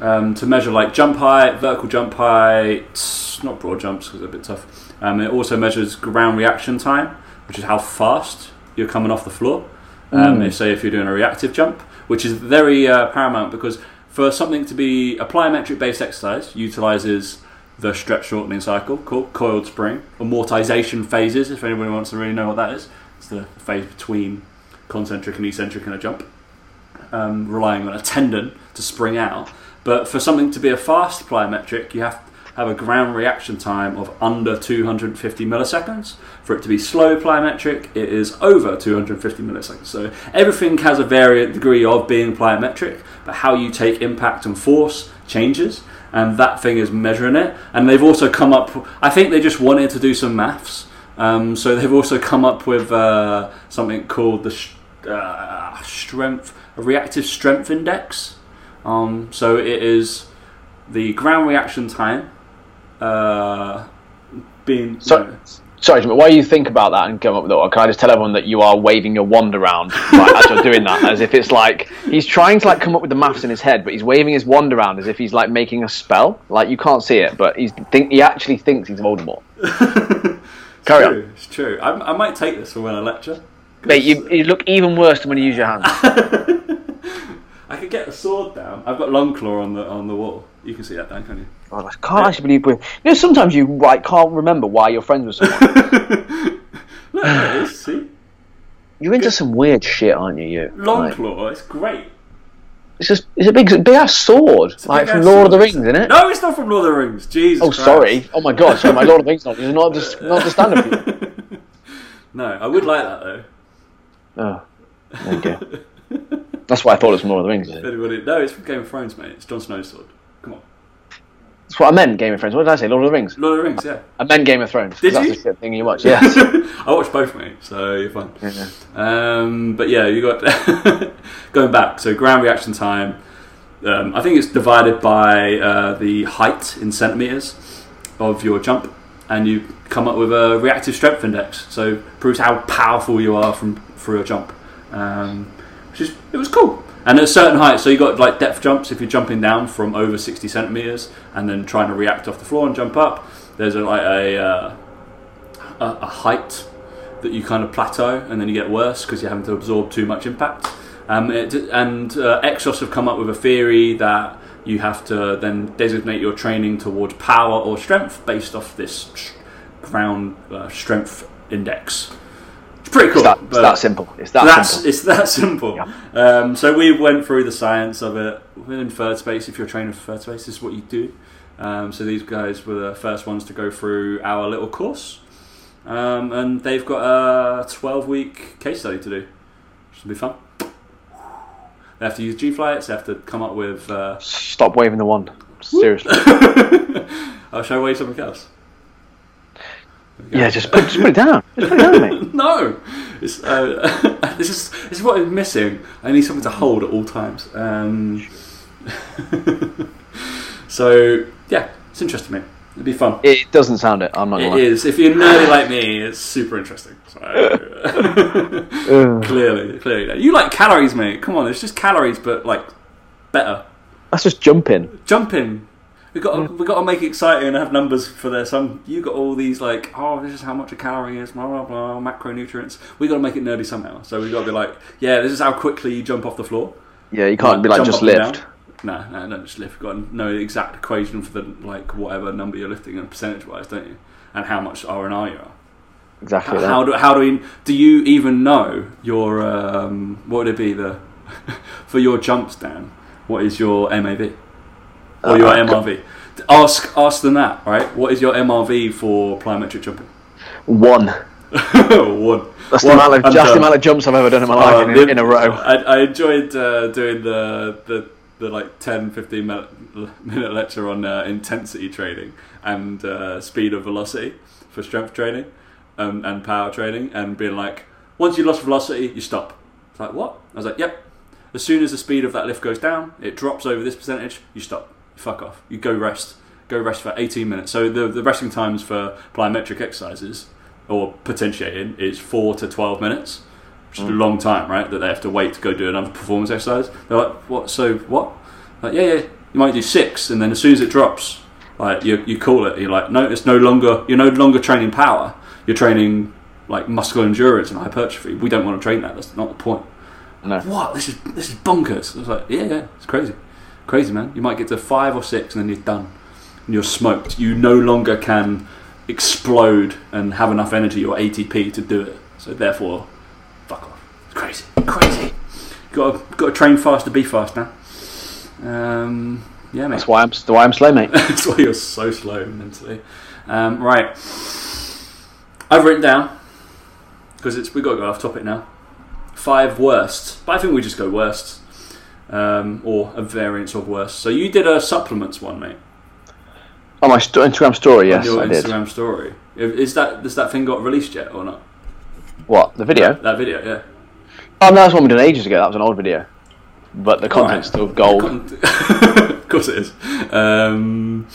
Um, to measure like jump height, vertical jump height, not broad jumps because they're a bit tough. Um, it also measures ground reaction time, which is how fast you're coming off the floor. Um, Mm. Say if you're doing a reactive jump, which is very uh, paramount because for something to be a plyometric based exercise, utilizes the stretch shortening cycle called coiled spring, amortization phases. If anybody wants to really know what that is, it's the phase between concentric and eccentric in a jump, um, relying on a tendon to spring out. But for something to be a fast plyometric, you have to have a ground reaction time of under 250 milliseconds. For it to be slow plyometric, it is over 250 milliseconds. So everything has a variant degree of being plyometric, but how you take impact and force changes. And that thing is measuring it. And they've also come up, I think they just wanted to do some maths. Um, so they've also come up with uh, something called the sh- uh, strength, reactive strength index. Um, so it is the ground reaction time uh, being. So- Sorry, Jimmy, while you think about that and come up with it, can I just tell everyone that you are waving your wand around (laughs) like, as you're doing that, as if it's like he's trying to like come up with the maths in his head, but he's waving his wand around as if he's like making a spell. Like you can't see it, but he's think he actually thinks he's Voldemort. (laughs) Carry on, It's true. I, I might take this for when I lecture. mate. You, you look even worse than when you use your hands. (laughs) I could get a sword down. I've got Longclaw on the on the wall. You can see that, Dan, can't you? Oh, god, I can't actually believe. You know, sometimes you like can't remember why you're friends with someone. (laughs) Look, there it is. See, You're into some weird shit, aren't you? You. long Like, claw. It's great. it's just it's a big big ass sword, It's like from Lord of the. Rings, isn't it? No, it's not from Lord of the Rings. Jesus. Oh, Christ. sorry. Oh my god. Sorry, my Lord of the Rings knowledge is not just not the standard. (laughs) No, I would like that though. Oh, go. (laughs) That's why I thought it was from Lord of the Rings. Anybody, no, it's from Game of Thrones, mate. It's Jon Snow's sword. Come on, That's what I meant. Game of Thrones. What did I say? Lord of the Rings. Lord of the Rings. Yeah, I meant Game of Thrones. Did that's you? the shit thing you watch. (laughs) Yes. I watched both, mate. So you're fine. Yeah. Um, but yeah, you got (laughs) going back. So ground reaction time. Um, I think it's divided by uh, the height in centimeters of your jump, and you come up with a reactive strength index. So proves how powerful you are from through a jump, um, which is it was cool. And at a certain height, so you got like depth jumps. If you're jumping down from over 60 centimeters and then trying to react off the floor and jump up, there's a, like a, uh, a a height that you kind of plateau and then you get worse because you're having to absorb too much impact. Um, it, and uh, Exos have come up with a theory that you have to then designate your training towards power or strength based off this ground uh, strength index. It's pretty cool. It's that, it's but- that simple. It's that that's simple. it's that simple. Um, so we went through the science of it. We're in third space. If you're training for third space, this is what you do. Um, so these guys were the first ones to go through our little course, um, and they've got a 12 week case study to do, which will be fun. They have to use G flights. They have to come up with. Uh, Stop waving the wand. Seriously. (laughs) I'll show away something else. Yeah, just (laughs) put, just put it down. Just put it down, mate. (laughs) No, it's, uh, (laughs) this is this is what I'm missing. I need something to hold at all times. Um, so yeah, it's interesting, mate. It'd be fun. It doesn't sound it. I'm not It is. If you're nerdy like me, it's super interesting. So, clearly, clearly, you like calories, mate. Come on, it's just calories, but like better. That's just jumping. Jumping. We got to, we got to make it exciting and have numbers for this. Um, you got all these like, oh, this is how much a calorie is, blah blah blah, macronutrients. We got to make it nerdy somehow. So we got to be like, yeah, this is how quickly you jump off the floor. Yeah, you can't be like just lift. No, no, don't just lift. You've got to know the exact equation for the like whatever number you're lifting and percentage wise, don't you? And how much R and R you are. Exactly. that. How do how do you, do you even know your um, what would it be the (laughs) for your jumps Dan? What is your MAV or your Uh, MRV? Ask ask them that, right? What is your MRV for plyometric jumping? One. (laughs) One. That's the One amount of the amount of jumps I've ever done in my Uh, life in, the- in a row. I, I enjoyed uh, doing the, the the like 10 15 minute, minute lecture on uh, intensity training and uh, speed of velocity for strength training um, and power training and being like once you lost velocity you stop it's like what I was like yep As soon as the speed of that lift goes down, it drops over this percentage. You stop. Fuck off. You go rest. Go rest for 18 minutes. So the the resting times for plyometric exercises or potentiating is four to 12 minutes, which is a mm. long time, right? That they have to wait to go do another performance exercise. They're like, what? So what? Like, yeah, yeah. You might do six, and then as soon as it drops, like you, you call it. You're like, no, it's no longer. You're no longer training power. You're training like muscular endurance and hypertrophy. We don't want to train that. That's not the point. No. What? This is this is bonkers. I was like, yeah, yeah, it's crazy, crazy, man. You might get to five or six, and then you're done. And you're smoked. You no longer can explode and have enough energy or ATP to do it. So therefore, fuck off. It's crazy, crazy. Got to got to train fast to be fast now. Um, yeah, mate. That's why I'm why I'm slow, mate. (laughs) That's why you're so slow mentally. Um, right, I've written down because it's we got to go off topic now. Five worst, but I think we just go worst um, or a variance of worse. So you did a supplements one, mate. On my st- Instagram story. Yes, on your I did. Instagram story. Is that has that thing got released yet or not? What the video? That video, yeah. Oh, no, that's one we did ages ago. That was an old video, but the content's still gold. (laughs) of course it is. Um,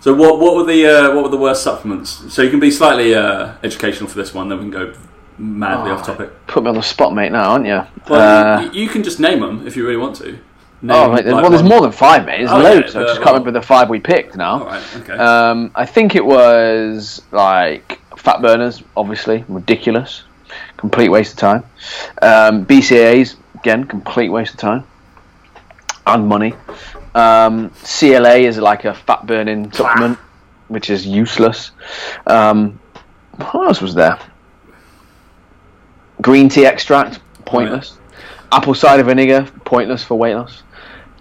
so what what were the uh, what were the worst supplements? So you can be slightly uh, educational for this one, then we can go madly Oh, off topic. Put me on the spot, mate. Now, aren't you? Well, Uh, you, you can just name them if you really want to. Name, oh, mate, there's, like, well, there's more than five, mate. There's Oh, loads. yeah, I uh, just well- can't remember the five we picked now. All right, okay. Um, I think it was like fat burners, obviously ridiculous, complete waste of time. Um, BCAAs again, complete waste of time and money. Um, CLA is like a fat burning supplement, which is useless. Um, what else was there? Green tea extract, pointless. Apple cider vinegar, pointless for weight loss.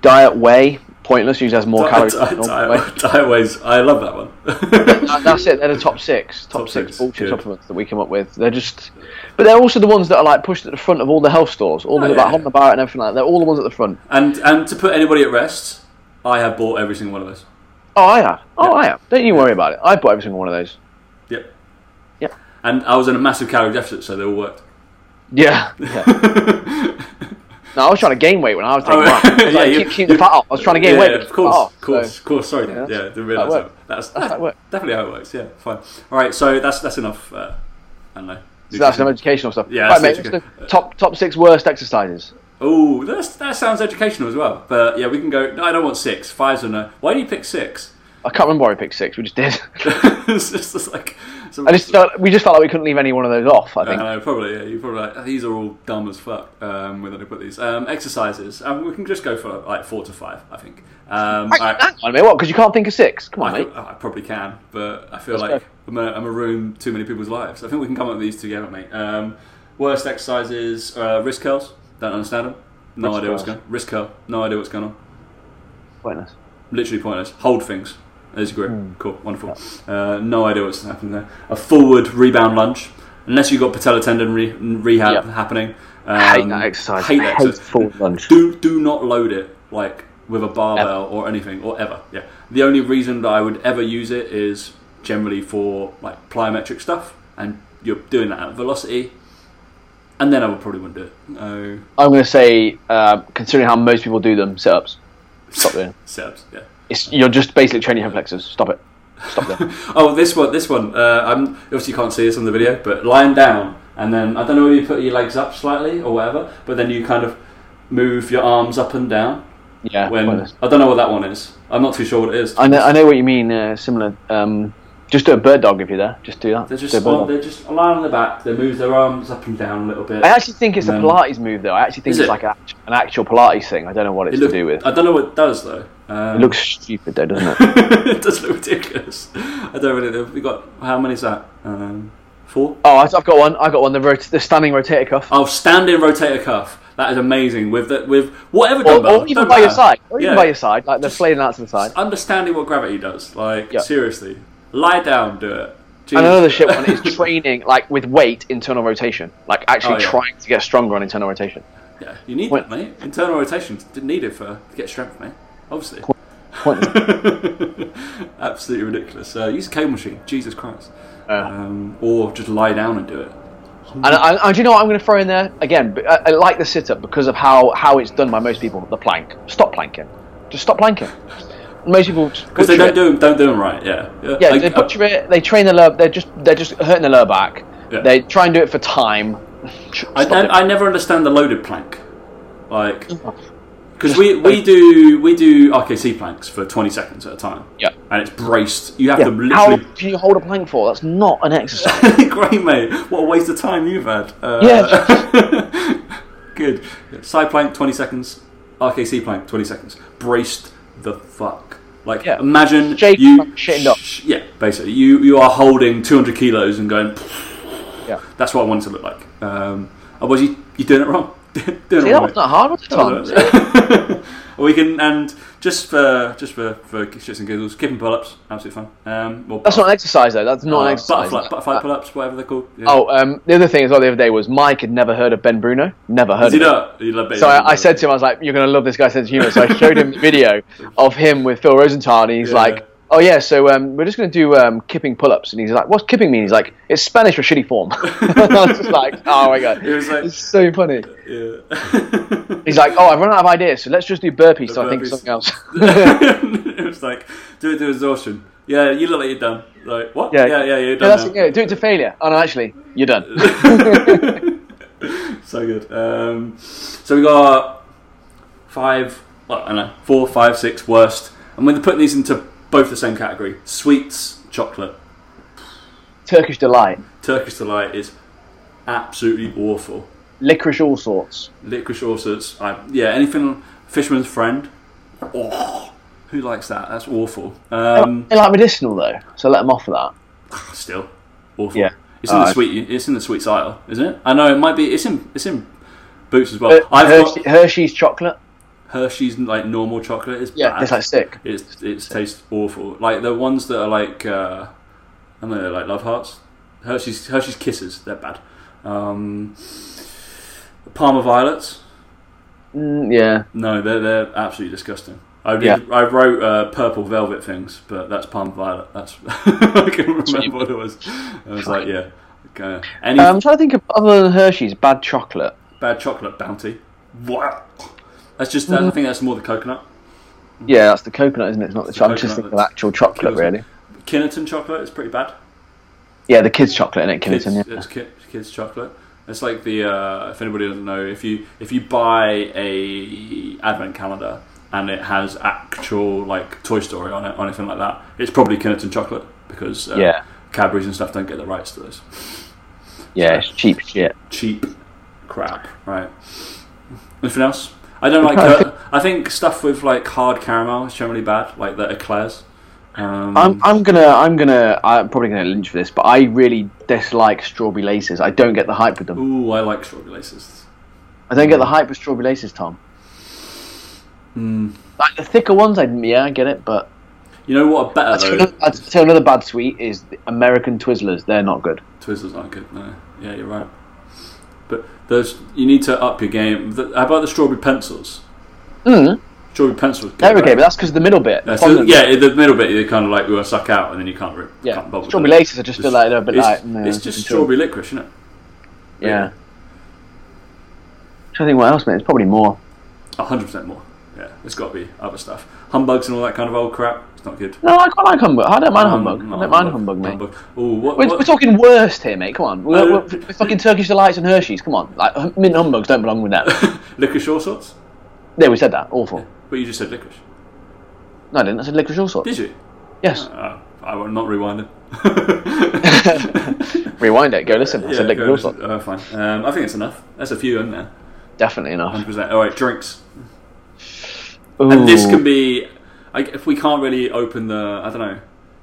Diet whey, pointless. Usually has more Di- calories. di- than normal whey. diet, diet ways. I love that one. That- that's it. They're the top six, (laughs) top, Top six, six, bullshit supplements that we come up with. They're just, but they're also the ones that are like pushed at the front of all the health stores, all oh, the Oh, like yeah. Honda Bar and everything like that. They're all the ones at the front. and and to put anybody at rest, I have bought every single one of those. Oh, I have. Oh, Yeah. I have. Don't you worry about it. I bought every single one of those. Yep. Yep. And I was in a massive calorie deficit, so they all worked. Yeah. yeah. no, I was trying to gain weight when I was taking Oh, mine. (laughs) I was yeah, like, keep, keep the fat off. I was trying to gain yeah, weight. yeah, of course, of course, So- of course. Sorry, Yeah, yeah, didn't realise that that. That's, That's how it works. definitely how it works. Yeah, fine. All right, so that's that's enough. Uh, I don't know. So that's some educational stuff. Yeah, right, mate. educa- top top six worst exercises. Oh, that sounds educational as well. But yeah, we can go. No, I don't want six. Five's a no. Why do you pick six? I can't remember why we picked six. We just did. (laughs) it's just it's like. So, I just felt we just felt like we couldn't leave any one of those off. I I think. know, probably. Yeah, you probably like these are all dumb as fuck. Um, when they put these um, exercises, um, we can just go for like four to five. I think. Um, Hang all right. hang on a what? Because you can't think of six. Come on, I, mate. I probably can, but I feel Let's like go. I'm a, I'm a ruin too many people's lives. I think we can come up with these together, mate. Um, worst exercises: uh, wrist curls. Don't understand them. No Wrist idea what's curls. going. Wrist curl. No idea what's going on. Pointless. Literally pointless. Hold things. There's your grip. Hmm. Cool. Wonderful. Uh, no idea what's happening there. A forward rebound lunge. Unless you've got patella tendon re- rehab Yep. happening. Um, I hate that exercise. Hate that exercise. forward lunge. Do do not load it like with a barbell or anything or ever. Yeah. The only reason that I would ever use it is generally for like plyometric stuff, and you're doing that at velocity. And then I would probably wouldn't do it. Oh, I'm going to say, uh, considering how most people do them, sit ups. Stop doing. steps. (laughs) Yeah. It's, you're just basically training your hip flexors. Stop it. Stop there. (laughs) Oh, this one, this one. Uh, I'm obviously you can't see this on the video, but lying down, and then I don't know whether you put your legs up slightly or whatever, but then you kind of move your arms up and down. Yeah. When pointless. I don't know what that one is. I'm not too sure what it is. I know. I know what you mean. Uh, similar. Um, just do a bird dog if you're there. Just do that. They're just well, they're just lying on their back. They move their arms up and down a little bit. I actually think it's a Pilates move, though. I actually think it's it? like a, an actual Pilates thing. I don't know what it's It look- to do with. I don't know what it does though. Um, It looks stupid, though, doesn't it? (laughs) it does look ridiculous. I don't really know. We got how many is that? Um, four. oh, I've I've got one. I've got one. The, rot- the standing rotator cuff. Oh, standing rotator cuff. That is amazing. With the, with whatever or, dumbbell. or even by your side. Or even by your side. Like they're flailing out to the side. understanding what gravity does. Like Yeah. seriously, lie down, do it. And another shit one is (laughs) training, like with weight, internal rotation. Like actually Oh, yeah. trying to get stronger on internal rotation. yeah, you need Point- that, mate. Internal rotation didn't need it for to get strength, mate. Obviously, (laughs) absolutely ridiculous. Uh, use a cable machine, Jesus Christ, Uh, um, or just lie down and do it. And, and, and do you know what I'm going to throw in there again? I, I like the sit up because of how how it's done by most people. The plank. Stop planking. Just stop planking. Most people Because they don't do them, don't do them right. Yeah. Yeah, Like, they uh, butcher it. They train the lower. They're just they're just hurting the lower back. Yeah. They try and do it for time. (laughs) I, I, never understand the loaded plank, like Oh. Because we, we do we do RKC planks for twenty seconds at a time. Yeah. and it's braced. You have Yeah, to How literally. do you hold a plank for? That's not an exercise. (laughs) Great, mate. What a waste of time you've had. Uh, Yeah. (laughs) good. Side plank twenty seconds. RKC plank twenty seconds. Braced the fuck. Like Yeah. imagine Shake, you shitting up. sh- Yeah, basically you you are holding two hundred kilos and going. Yeah. That's what I want it to look like. Um, otherwise, you you're doing it wrong. See, that was not hard, was it, Tom? Oh, we can and just for just for, for shits and giggles, kipping pull-ups, absolutely fun. Um, well, That's not an exercise, though. That's not uh, an exercise. Butterfly, butterfly pull-ups, whatever they're called. Yeah. Oh, um, the other thing as well the other day was Mike had never heard of Ben Bruno. Never heard he of him. not? He it. So I, I said to him, I was like, "You're gonna love this guy's sense of humor." So I showed him the video (laughs) of him with Phil Rosenthal, and he's Yeah. like, "Oh yeah, so um, we're just gonna do um, kipping pull-ups." And he's like, "What's kipping mean?" He's like, "It's Spanish for shitty form." (laughs) (laughs) I was just like, "Oh my god, It was like- it's so funny." Yeah. He's like, "Oh, I've run out of ideas, so let's just do burpees." So I think something else. (laughs) it was like do it to exhaustion. Yeah, you look like you're done. Like what? Yeah. yeah, yeah, you're Yeah, done. that's yeah, do it to failure. Oh no, actually, you're done. So good. Um, so we got five, well, I don't know, four, five, six worst, and we're putting these into both the same category: sweets, chocolate. Turkish delight, Turkish delight is absolutely awful. licorice, all sorts. Licorice all sorts. I, yeah, anything. Fisherman's friend. Oh, who likes that? That's awful. Um, They like medicinal though, so let them off for that. (sighs) still awful. Yeah. It's in the Uh, sweet. It's in the sweets aisle, isn't it? I know it might be. It's in. It's in Boots as well. Uh, I've Hershey, got Hershey's chocolate. Hershey's like normal chocolate is Yeah, bad. it's like sick. It's it tastes awful. Like the ones that are like uh, I don't know, like love hearts. Hershey's Hershey's Kisses. They're bad. Um, Parma violets. Mm, yeah, No, they're they're absolutely disgusting. I did, Yeah. I wrote uh, purple velvet things, but that's Parma violet. That's (laughs) I can't remember what it was. I was like, yeah. Okay. Any Um, I'm trying to think of other than Hershey's bad chocolate. bad chocolate bounty? What? That's just. I think that's more the coconut. Yeah, that's the coconut, isn't it? It's not the. the chocolate. I'm just thinking of actual chocolate, really. Kinnerton chocolate is pretty bad. Yeah, the kids' chocolate in it, kids, Kinnerton. Yeah. it's ki- kids chocolate. It's like the uh, if anybody doesn't know, if you if you buy a advent calendar and it has actual like Toy Story on it or anything like that, it's probably Kinnerton chocolate because uh, Yeah. Cadbury's and stuff don't get the rights to this. yeah, it's cheap shit. cheap crap. Right. Anything else? I don't like. Okay. (laughs) I think stuff with like hard caramel is generally bad, like the eclairs. Um, I'm, I'm gonna, I'm gonna, I'm probably gonna lynch for this, but I really dislike strawberry laces. I don't get the hype with them. ooh, I like strawberry laces. I don't get the hype with strawberry laces, Tom. Mm. Like the thicker ones, I yeah, I get it, but You know what? A better I'd say though. another, I'd say another bad sweet is the American Twizzlers. They're not good. Twizzlers aren't good. No, yeah, you're right. But there's you need to up your game. The, how about the strawberry pencils? Mm. Strawberry pencils. good, They're okay, right? but that's because the middle bit. That's the- fondant yeah, the middle bit you kind of like you suck out and then you can't. Re- yeah. can't bubble Strawberry laces, I just feel like they're a bit it's, like. no, it's just strawberry licorice, isn't it? Yeah. Trying to think what else, mate. It's probably more. hundred percent more. Yeah, it's got to be other stuff. Humbugs and all that kind of old crap. It's not good. No, I quite like humbug. I don't mind Um, humbug. no, I don't mind humbug, mate. Ooh, what, We're, what- we're talking worst here, mate. Come on. We're, Uh, we're, we're fucking Turkish delights and Hershey's. Come on. Like mint humbugs don't belong with that. (laughs) licorice all sorts? there, we said that. Awful. But you just said licorice. No, I didn't. I said licorice all sorts. Did you? Yes. Uh, I will not rewind it. (laughs) (laughs) Rewind it. Go listen. I said licorice all sorts. uh, fine. Um, I think it's enough. That's a few in there. Definitely enough. 100%. All right, drinks. Ooh. And this can be, I, if we can't really open the, I don't know,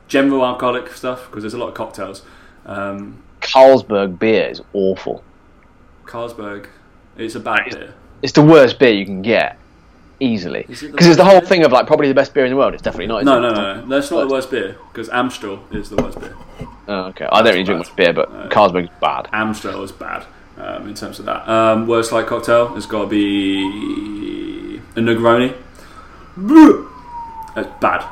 general alcoholic stuff because there's a lot of cocktails. Um, Carlsberg beer is awful. Carlsberg, it's a bad beer. It's the worst beer you can get. Easily. Is it Because it's the whole beer? thing of like probably the best beer in the world. It's definitely not. No, it? no, no, no. That's not the worst beer because Amstel is the worst beer. Oh, okay. I don't really drink much beer, but Carlsberg's bad. Amstel is bad um, in terms of that. Um, worst light cocktail has got to be a Negroni. That's bad.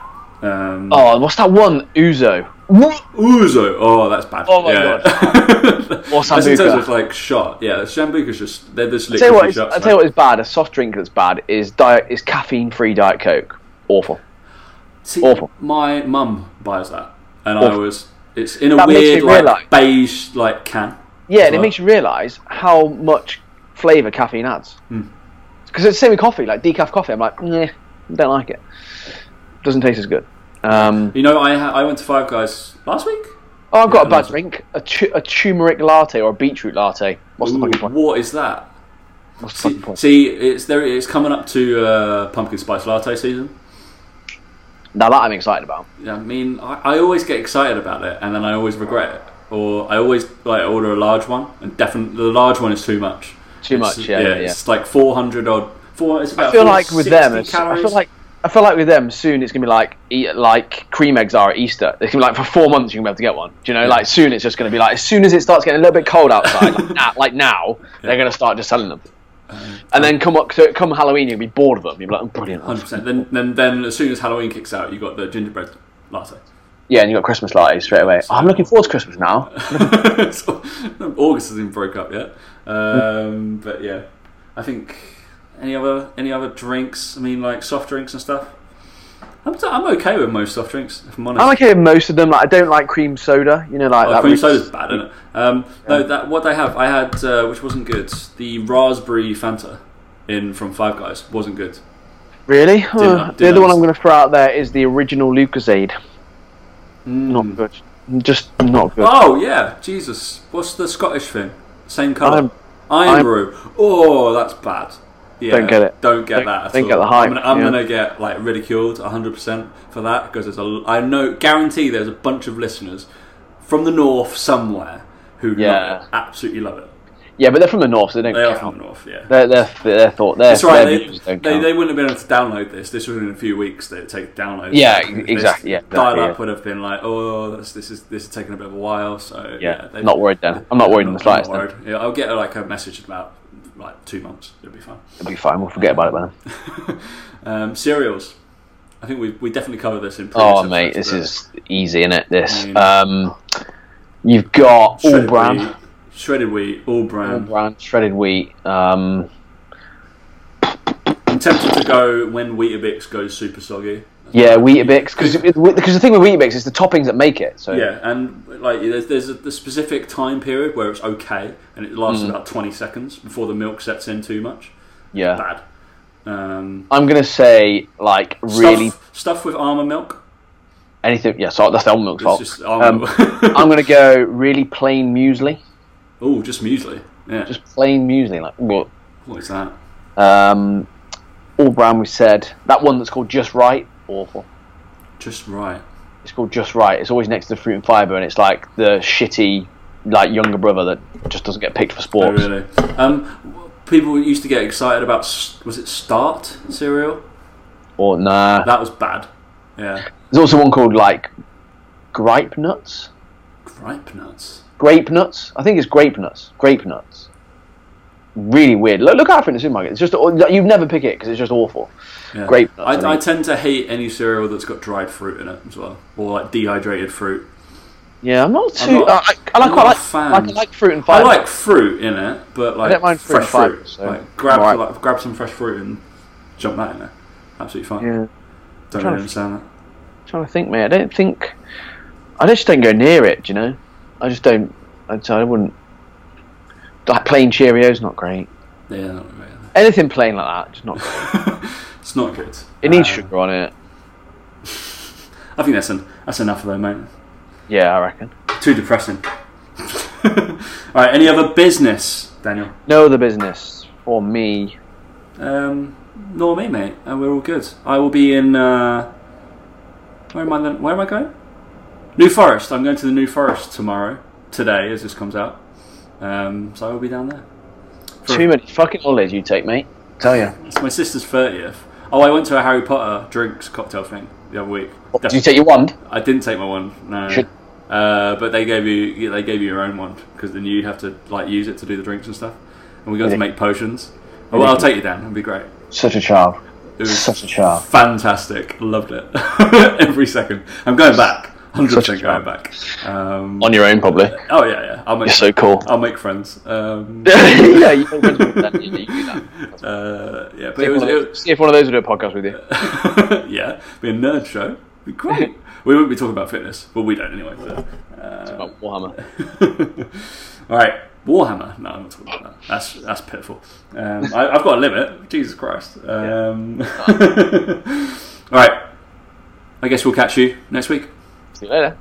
Um, Oh, what's that one? Ouzo. Ouzo. Oh, that's bad. Oh my yeah. Or That's (laughs) in terms of like shot. Yeah, Sambuca's just they're just I tell you what, shots. I tell you what is bad. A soft drink that's bad is diet is caffeine free diet coke. Awful. See, awful. My mum buys that, and I Awful. was. It's in a That weird like beige like can. Yeah, and it makes you realise how much flavour caffeine adds. Hmm. Because it's the same with coffee, like decaf coffee. I'm like, yeah, don't like it. Doesn't taste as good. Um, You know, I ha- I went to Five Guys last week. oh, I've got Yeah, a bad drink: a, tu- a turmeric latte or a beetroot latte. What's the fucking point? what is that? What's the See, fucking point? see, it's there. It's coming up to uh, pumpkin spice latte season. Now that I'm excited about. Yeah, I mean, I, I always get excited about it, and then I always regret it. Or I always like order a large one, and definitely the large one is too much. Too It's- much, yeah, yeah, yeah. It's like four hundred odd. Four. It's about I feel like with them, I feel like I feel like with them soon it's gonna be like eat, like cream eggs are at Easter. It's gonna be like for four months you're gonna be able to get one. Do you know? Yeah. Like soon it's just gonna be like as soon as it starts getting a little bit cold outside, like, (laughs) now, like now, they're gonna start just selling them. and then come up to, come Halloween you'll be bored of them. You'll be like, oh, brilliant. Hundred percent. Then, then, then, as soon as Halloween kicks out, you got the gingerbread latte. Yeah, and you got Christmas lattes straight away. Oh, I'm looking forward to Christmas now. (laughs) (laughs) August hasn't even broke up yet. Um, but yeah, I think any other any other drinks. I mean, like soft drinks and stuff. I'm, t- I'm okay with most soft drinks. If I'm honest. I'm okay with most of them. Like I don't like cream soda. You know, like Oh, that. cream soda's bad, isn't it? Um, No, that what they have. I had, uh, which wasn't good. The raspberry Fanta in from Five Guys wasn't good. Really? Didn't- the other one I'm going to throw out there is the original Lucozade. Mm. Not good. Just not good. Oh yeah, Jesus! What's the Scottish thing? Same colour. Irn-Bru. Oh, that's bad. Yeah, Don't get it. Don't get Don't- that. At don't all. get the hype, I'm, gonna, I'm yeah. gonna get like ridiculed 100 percent for that because there's a. I know, guarantee there's a bunch of listeners from the north somewhere who Yeah. love it, absolutely love it. Yeah, but they're from the north, so they don't They are from the north, yeah. They're, they're, they're thought. Their, That's right. They, they, don't they wouldn't have been able to download this. This was in a few weeks. They would take download. Yeah, So ex- this exactly, Dial up yeah. would have been like, oh, this, this is this is taking a bit of a while. So yeah, yeah, not worried then. I'm not worried in the I'm slightest. not then. worried. Yeah, I'll get like a message about like two months. It'll be fine. It'll be fine. We'll forget about it then. (laughs) Um, cereals. I think we we definitely covered this in. Oh, mate, this is easy, isn't it? This. Mm. Um, you've got All-Bran, wheat, shredded wheat, all All-Bran. brand, shredded wheat. Um, I'm tempted to go when Weetabix goes super soggy. Yeah, Weetabix. Because because the thing with Weetabix is the toppings that make it. So Yeah, and like there's there's a, the specific time period where it's okay, and it lasts Mm. about 20 seconds before the milk sets in too much. yeah. Bad. Um, I'm gonna say like really stuff, stuff with almond milk. anything. Yeah, so that's the almond milk's fault. almond Um, milk. (laughs) I'm gonna go really plain muesli. oh, just muesli. Yeah. Just plain muesli. Like what? what is that? Um, All-Bran. We said that one that's called Just Right. Awful. Just right. It's called Just Right. It's always next to the fruit and fibre, and it's like the shitty, like younger brother that just doesn't get picked for Oh, sports. really? Um, people used to get excited about. Was it Start cereal? Or nah. That was bad. Yeah. There's also one called like Gripe Nuts. Gripe nuts. Grape Nuts. I think it's Grape Nuts. Grape Nuts. Really weird. Look, look out for it in the supermarket. It's just uh, you'd never pick it because it's just awful. Yeah. Grape nuts, I I, I tend to hate any cereal that's got dried fruit in it as well, or like dehydrated fruit. Yeah, I'm not too. not- I, I, I like I'm quite like, fan. like I like fruit and fibre. I like fruit in it, but like I don't mind fruit fresh fibre, fruit. so like grab I'm like, grab some fresh fruit and jump that in there. Absolutely fine. Yeah. Don't really understand that. trying to think, mate. I don't think. I just don't go near it. do You know, I just don't. I, I wouldn't. Like plain Cheerios, not great. Yeah, not really. Anything plain like that, just not. (laughs) It's not good. It needs Um, sugar on it. (laughs) I think that's an, that's enough of mate. Yeah, I reckon. Too depressing. (laughs) All right, any other business, Daniel? No other business for me. Um, nor me, mate. And we're all good. I will be in. Uh, where am I then? Where am I going? New Forest. I'm going to the New Forest tomorrow. Today, as this comes out. Um, so I will be down there. For- Too many fucking holidays you take, mate. Tell you. It's my sister's thirtieth. Oh, I went to a Harry Potter drinks cocktail thing the other week. Did you take your wand? I didn't take my wand, No. Should- Uh, but they gave you they gave you your own wand because then you have to like use it to do the drinks and stuff. And we got to make potions. Oh, well, I'll take you down. It'll be great. Such a child. It was Such a child. fantastic. Loved it (laughs) every second. I'm going back. Hundred Such a percent going back. Um, On your own, probably. oh yeah, yeah. I'll make. You're so cool. I'll make friends. Um, (laughs) yeah, you, (laughs) know, you, you do that. (laughs) uh, yeah, but See it if, was. one of It, those, see if one of those will do a podcast with you. yeah, be a nerd show. Be great. we wouldn't be talking about fitness, but we don't anyway. But, uh, About Warhammer. all right, Warhammer. No, I'm not talking about that. That's that's pitiful. Um, I, I've got a limit. Jesus Christ. Um, all right. I guess we'll catch you next week. See you later.